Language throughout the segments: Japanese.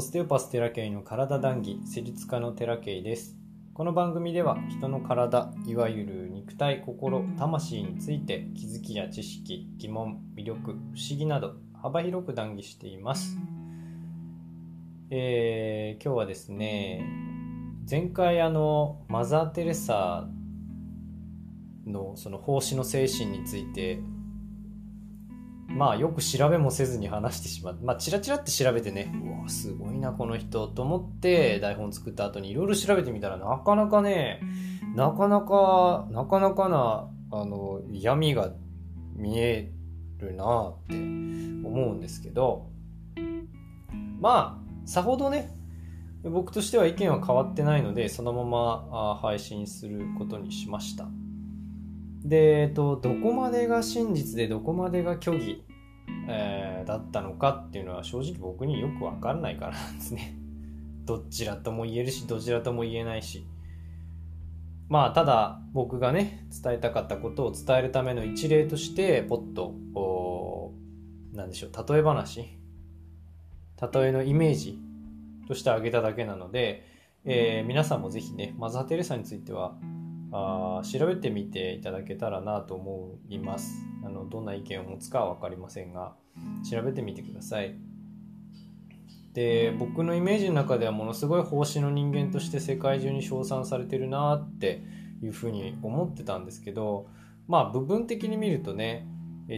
オステオパステラケイの体談義施術家のテラケイです。この番組では人の体いわゆる肉体心魂について気づきや知識疑問魅力不思議など幅広く談義しています。えー、今日はですね前回あのマザー・テレサのその奉仕の精神についてまあよく調べもせずに話してしまって、まあチラチラって調べてね、うわ、すごいな、この人と思って台本作った後にいろいろ調べてみたらなかなかね、なかなか、なかなかな、あの、闇が見えるなって思うんですけど、まあ、さほどね、僕としては意見は変わってないので、そのまま配信することにしました。で、えっと、どこまでが真実でどこまでが虚偽、えー、だったのかっていうのは正直僕によくわからないからなんですね。どちらとも言えるし、どちらとも言えないし。まあ、ただ僕がね、伝えたかったことを伝えるための一例として、ポッと、おなんでしょう、例え話、例えのイメージとして挙げただけなので、えー、皆さんもぜひね、マザー・テレサについては、あ調べてみていただけたらなと思います。あのどんな意見を持つかは分かりませんが調べてみてください。で僕のイメージの中ではものすごい奉仕の人間として世界中に称賛されてるなっていうふうに思ってたんですけどまあ部分的に見るとね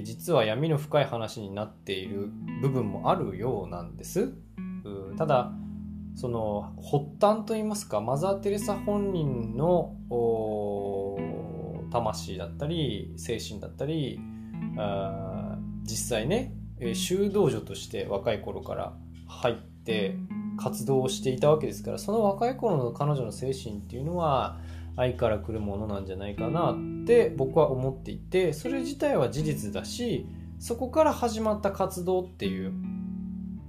実は闇の深い話になっている部分もあるようなんです。ただその発端といいますかマザー・テレサ本人の魂だったり精神だったりあ実際ね修道女として若い頃から入って活動をしていたわけですからその若い頃の彼女の精神っていうのは愛から来るものなんじゃないかなって僕は思っていてそれ自体は事実だしそこから始まった活動っていう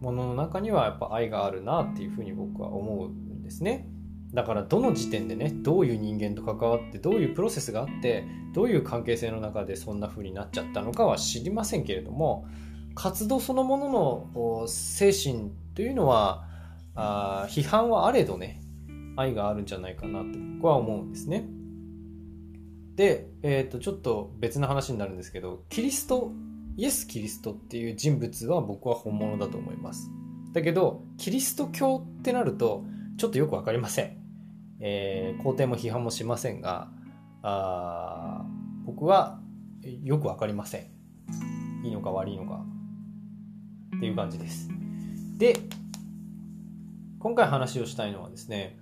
ものの中にはやっぱ愛があるなっていうふうに僕は思うんですね。だからどの時点でねどういう人間と関わってどういうプロセスがあってどういう関係性の中でそんな風になっちゃったのかは知りませんけれども活動そのものの精神というのはあ批判はあれどね愛があるんじゃないかなと僕は思うんですね。で、えー、とちょっと別の話になるんですけどキリストイエス・キリストっていう人物は僕は本物だと思います。だけど、キリスト教ってなると、ちょっとよくわかりません。えー、肯定も批判もしませんが、あ僕はよくわかりません。いいのか悪いのか。っていう感じです。で、今回話をしたいのはですね、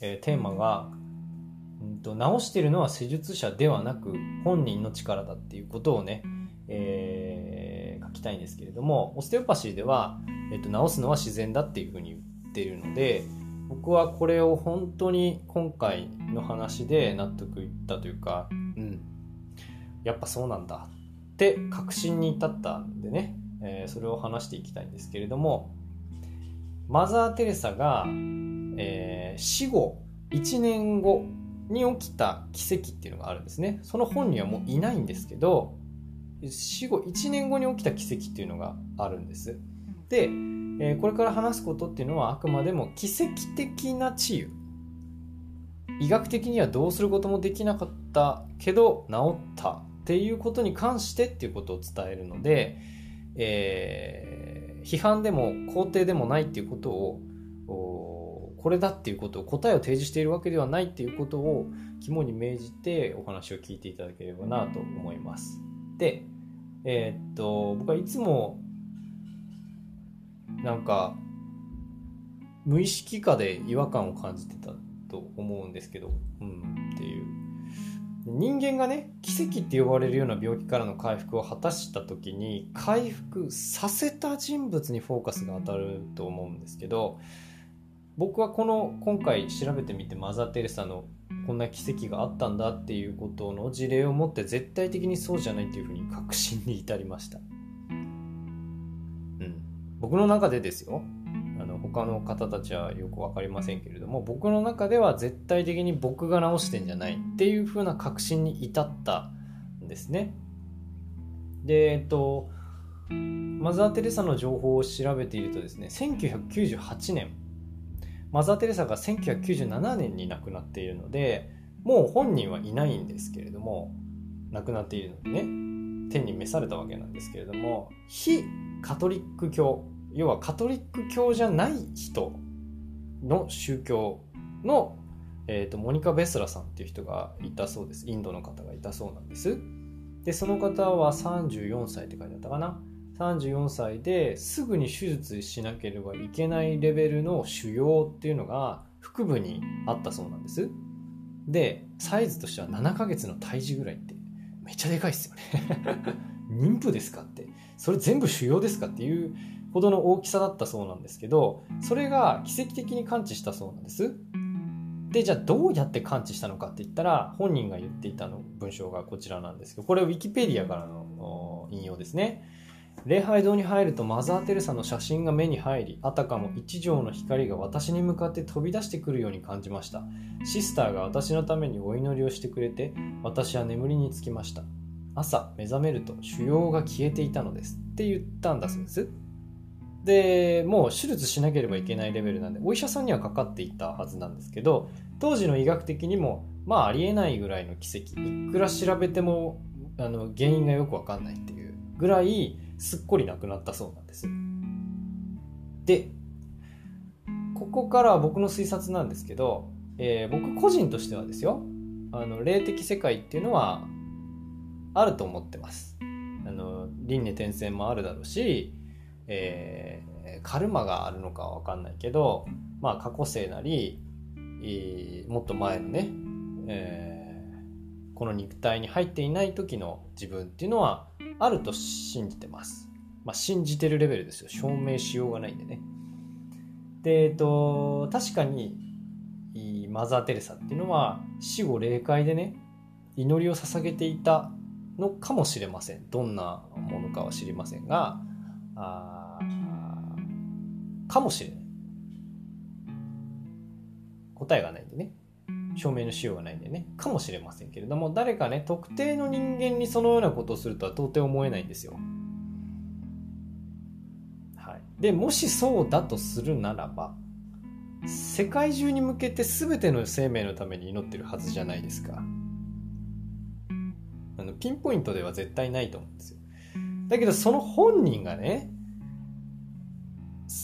えー、テーマが、うんと、直してるのは施術者ではなく本人の力だっていうことをね、えー、書きたいんですけれどもオステオパシーでは、えーと、治すのは自然だっていうふうに言っているので僕はこれを本当に今回の話で納得いったというかうんやっぱそうなんだって確信に至ったんでね、えー、それを話していきたいんですけれどもマザー・テレサが、えー、死後1年後に起きた奇跡っていうのがあるんですね。その本にはもういないんですけど死後1年後に起きた奇跡っていうのがあるんです。で、えこれから話すことっていうのはあくまでも奇跡的な治癒医学的にはどうすることもできなかったけど治ったっていうことに関してっていうことを伝えるので、えー、批判でも肯定でもないっていうことをこれだっていうことを答えを提示しているわけではないっていうことを肝に銘じてお話を聞いていただければなと思います。で、えー、っと、僕はいつも、なんか、無意識下で違和感を感じてたと思うんですけど、うん、っていう。人間がね、奇跡って呼ばれるような病気からの回復を果たした時に、回復させた人物にフォーカスが当たると思うんですけど、僕はこの今回調べてみてマザー・テレサのこんな奇跡があったんだっていうことの事例を持って絶対的にそうじゃないっていうふうに確信に至りました。うん。僕の中でですよ。あの他の方たちはよく分かりませんけれども僕の中では絶対的に僕が直してんじゃないっていうふうな確信に至ったんですね。でえっとマザー・テレサの情報を調べているとですね1998年マザー・テレサが1997年に亡くなっているのでもう本人はいないんですけれども亡くなっているのでね天に召されたわけなんですけれども非カトリック教要はカトリック教じゃない人の宗教の、えーと、モニカ・ベスラさんっていう人がいたそうです。インドの方がいたそうなんです。でその方は34歳って書いてあったかな。34歳ですぐに手術しなければいけないレベルの腫瘍っていうのが腹部にあったそうなんです。でサイズとしては7ヶ月の胎児ぐらいってめっちゃでかいっすよね。妊婦ですかって。それ全部腫瘍ですかっていうほどの大きさだったそうなんですけどそれが奇跡的に完治したそうなんです。でじゃあどうやって完治したのかって言ったら本人が言っていたの文章がこちらなんですけどこれはウィキペディアからの引用ですね。礼拝堂に入るとマザー・テレサの写真が目に入りあたかも一条の光が私に向かって飛び出してくるように感じました。シスターが私のためにお祈りをしてくれて私は眠りにつきました。朝目覚めると腫瘍が消えていたのです。って言ったんだそうです。でもう手術しなければいけないレベルなんでお医者さんにはかかっていたはずなんですけど当時の医学的にもまあありえないぐらいの奇跡いくら調べてもあの原因がよくわかんないっていうぐらいすっこりなくなったそうなんですでここからは僕の推察なんですけど、えー、僕個人としてはですよあの霊的世界っていうのはあると思ってます。あの輪廻転生もあるだろうしえー、カルマがあるのかは分かんないけど、まあ、過去世なり、えー、もっと前のね、えー、この肉体に入っていない時の自分っていうのはあると信じてます。まあ、信じてるレベルですよ。証明しようがないんでね。で、えっと、確かに、マザー・テレサっていうのは死後霊界でね、祈りを捧げていたのかもしれません。どんなものかは知りませんが、あかもしれない。答えがないんでね。証明のしようがないんでね。かもしれませんけれども、誰かね、特定の人間にそのようなことをするとは到底思えないんですよ。はい。で、もしそうだとするならば、世界中に向けて全ての生命のために祈ってるはずじゃないですか。あのピンポイントでは絶対ないと思うんですよ。だけどその本人がね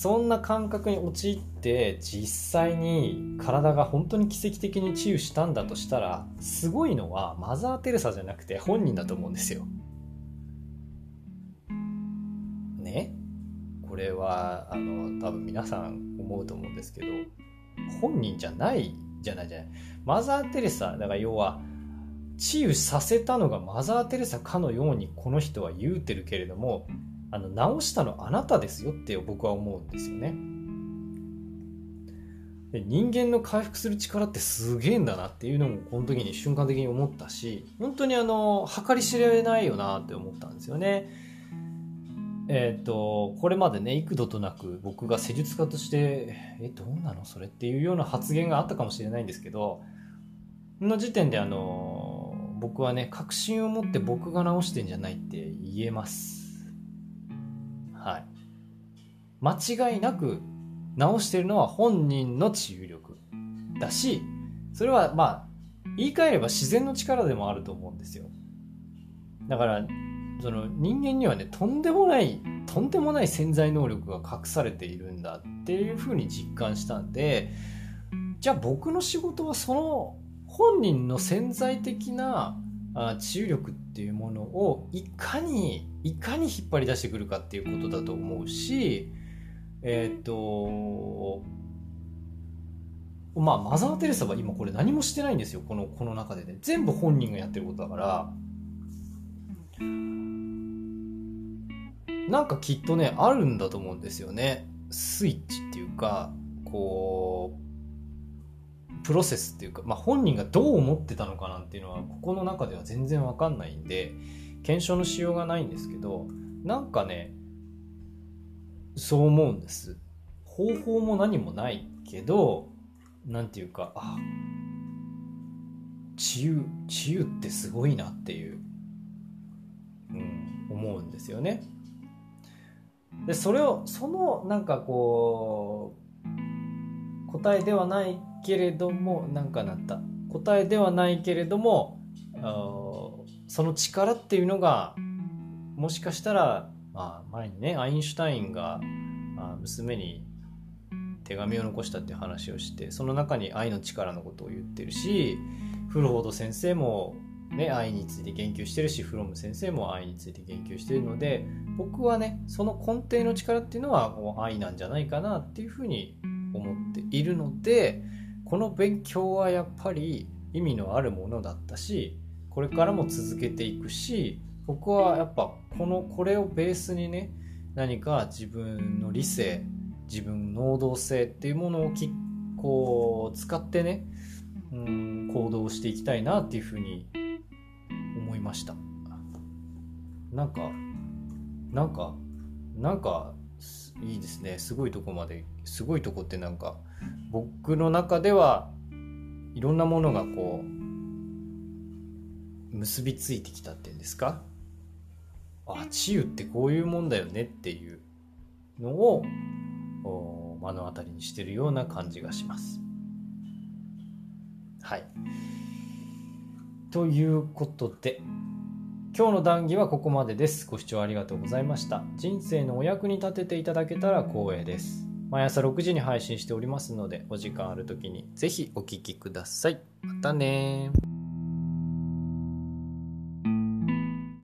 そんな感覚に陥って実際に体が本当に奇跡的に治癒したんだとしたらすごいのはマザー・テレサじゃなくて本人だと思うんですよ。ね？これはあの多分皆さん思うと思うんですけど本人じゃないじゃないじゃない。マザー・テレサだから要は治癒させたのがマザー・テレサかのようにこの人は言うてるけれどもあの直したのあなたですよって僕は思うんですよね。人間の回復する力ってすげえんだなっていうのもこの時に瞬間的に思ったし本当にあの計り知れないよなって思ったんですよね。えっ、ー、とこれまでね幾度となく僕が施術家としてえどうなの？それっていうような発言があったかもしれないんですけどの時点であの僕はね確信を持って僕が直してんじゃないって言えます間違いなく直してるのは本人の治癒力だしそれはまあ言い換えれば自然の力でもあると思うんですよ。だからその人間にはねとんでもないとんでもない潜在能力が隠されているんだっていうふうに実感したんでじゃあ僕の仕事はその本人の潜在的な治癒力っていうものをいかにいかに引っ張り出してくるかっていうことだと思うしえっ、とまあマザー・テレサは今これ何もしてないんですよ。このこの中でね。全部本人がやってることだから。なんかきっとねあるんだと思うんですよね。スイッチっていうかこうプロセスっていうか、まあ、本人がどう思ってたのかなんていうのはここの中では全然わかんないんで検証のしようがないんですけどなんかねそう思うんです。方法も何もないけど何て言うかあ治癒治癒ってすごいなっていう、うん、思うんですよね。でそれをそのなんかこう答えではないけれどもなんかなった。答えではないけれどもその力っていうのがもしかしたら、あ、前にねアインシュタインが、娘に手紙を残したっていう話をしてその中に愛の力のことを言ってるしフルフォード先生も、ね、愛について言及してるしフロム先生も愛について言及してるので僕はねその根底の力っていうのは愛なんじゃないかなっていうふうに思っているのでこの勉強はやっぱり意味のあるものだったしこれからも続けていくし僕はやっぱこのこれをベースにね何か自分の理性自分の能動性っていうものをきこう使ってねうん行動していきたいなっていうふうに思いました。なんかなんかなんかいいですね。すごいとこまですごいとこってなんか僕の中ではいろんなものがこう結びついてきたっていうんですか？あ治癒ってこういうもんだよねっていうのを目の当たりにしてるような感じがします。はい。ということで今日の談義はここまでです。ご視聴ありがとうございました。人生のお役に立てていただけたら光栄です。毎朝6時に配信しておりますので、お時間ある時にぜひお聴きください。またね